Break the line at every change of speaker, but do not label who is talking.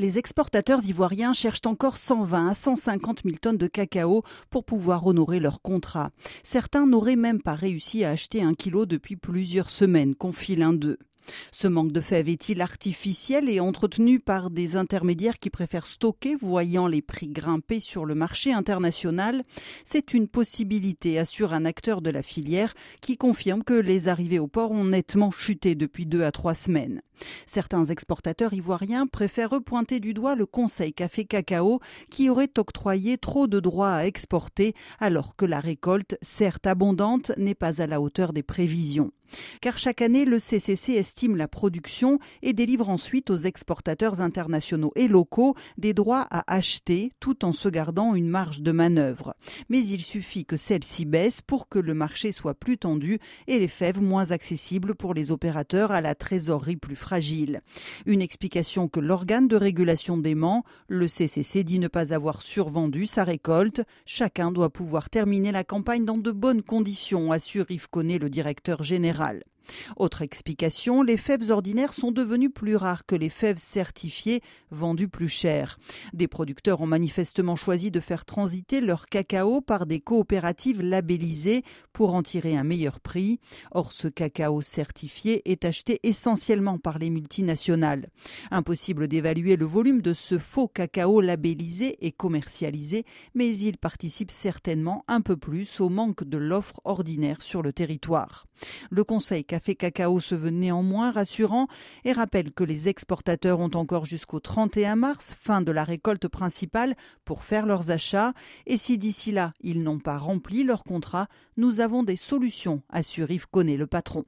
Les exportateurs ivoiriens cherchent encore 120 à 150 000 tonnes de cacao pour pouvoir honorer leur contrat. Certains n'auraient même pas réussi à acheter un kilo depuis plusieurs semaines, confie l'un d'eux. Ce manque de fèves est-il artificiel et entretenu par des intermédiaires qui préfèrent stocker, voyant les prix grimper sur le marché international? C'est une possibilité, assure un acteur de la filière qui confirme que les arrivées au port ont nettement chuté depuis deux à trois semaines. Certains exportateurs ivoiriens préfèrent pointer du doigt le Conseil Café Cacao qui aurait octroyé trop de droits à exporter alors que la récolte, certes abondante, n'est pas à la hauteur des prévisions. Car chaque année, le CCC estime la production et délivre ensuite aux exportateurs internationaux et locaux des droits à acheter tout en se gardant une marge de manœuvre. Mais il suffit que celle-ci baisse pour que le marché soit plus tendu et les fèves moins accessibles pour les opérateurs à la trésorerie plus fragile Une explication que l'organe de régulation dément. Le CCC dit ne pas avoir survendu sa récolte. Chacun doit pouvoir terminer la campagne dans de bonnes conditions, assure Yves Connet, le directeur général. Autre explication, les fèves ordinaires sont devenues plus rares que les fèves certifiées, vendues plus cher. Des producteurs ont manifestement choisi de faire transiter leur cacao par des coopératives labellisées pour en tirer un meilleur prix. Or, ce cacao certifié est acheté essentiellement par les multinationales. Impossible d'évaluer le volume de ce faux cacao labellisé et commercialisé, mais il participe certainement un peu plus au manque de l'offre ordinaire sur le territoire. Le Conseil Café Cacao se veut néanmoins rassurant et rappelle que les exportateurs ont encore jusqu'au 31 mars, fin de la récolte principale, pour faire leurs achats. Et si d'ici là, ils n'ont pas rempli leur contrat, nous avons des solutions, assure Yves Connet, le patron.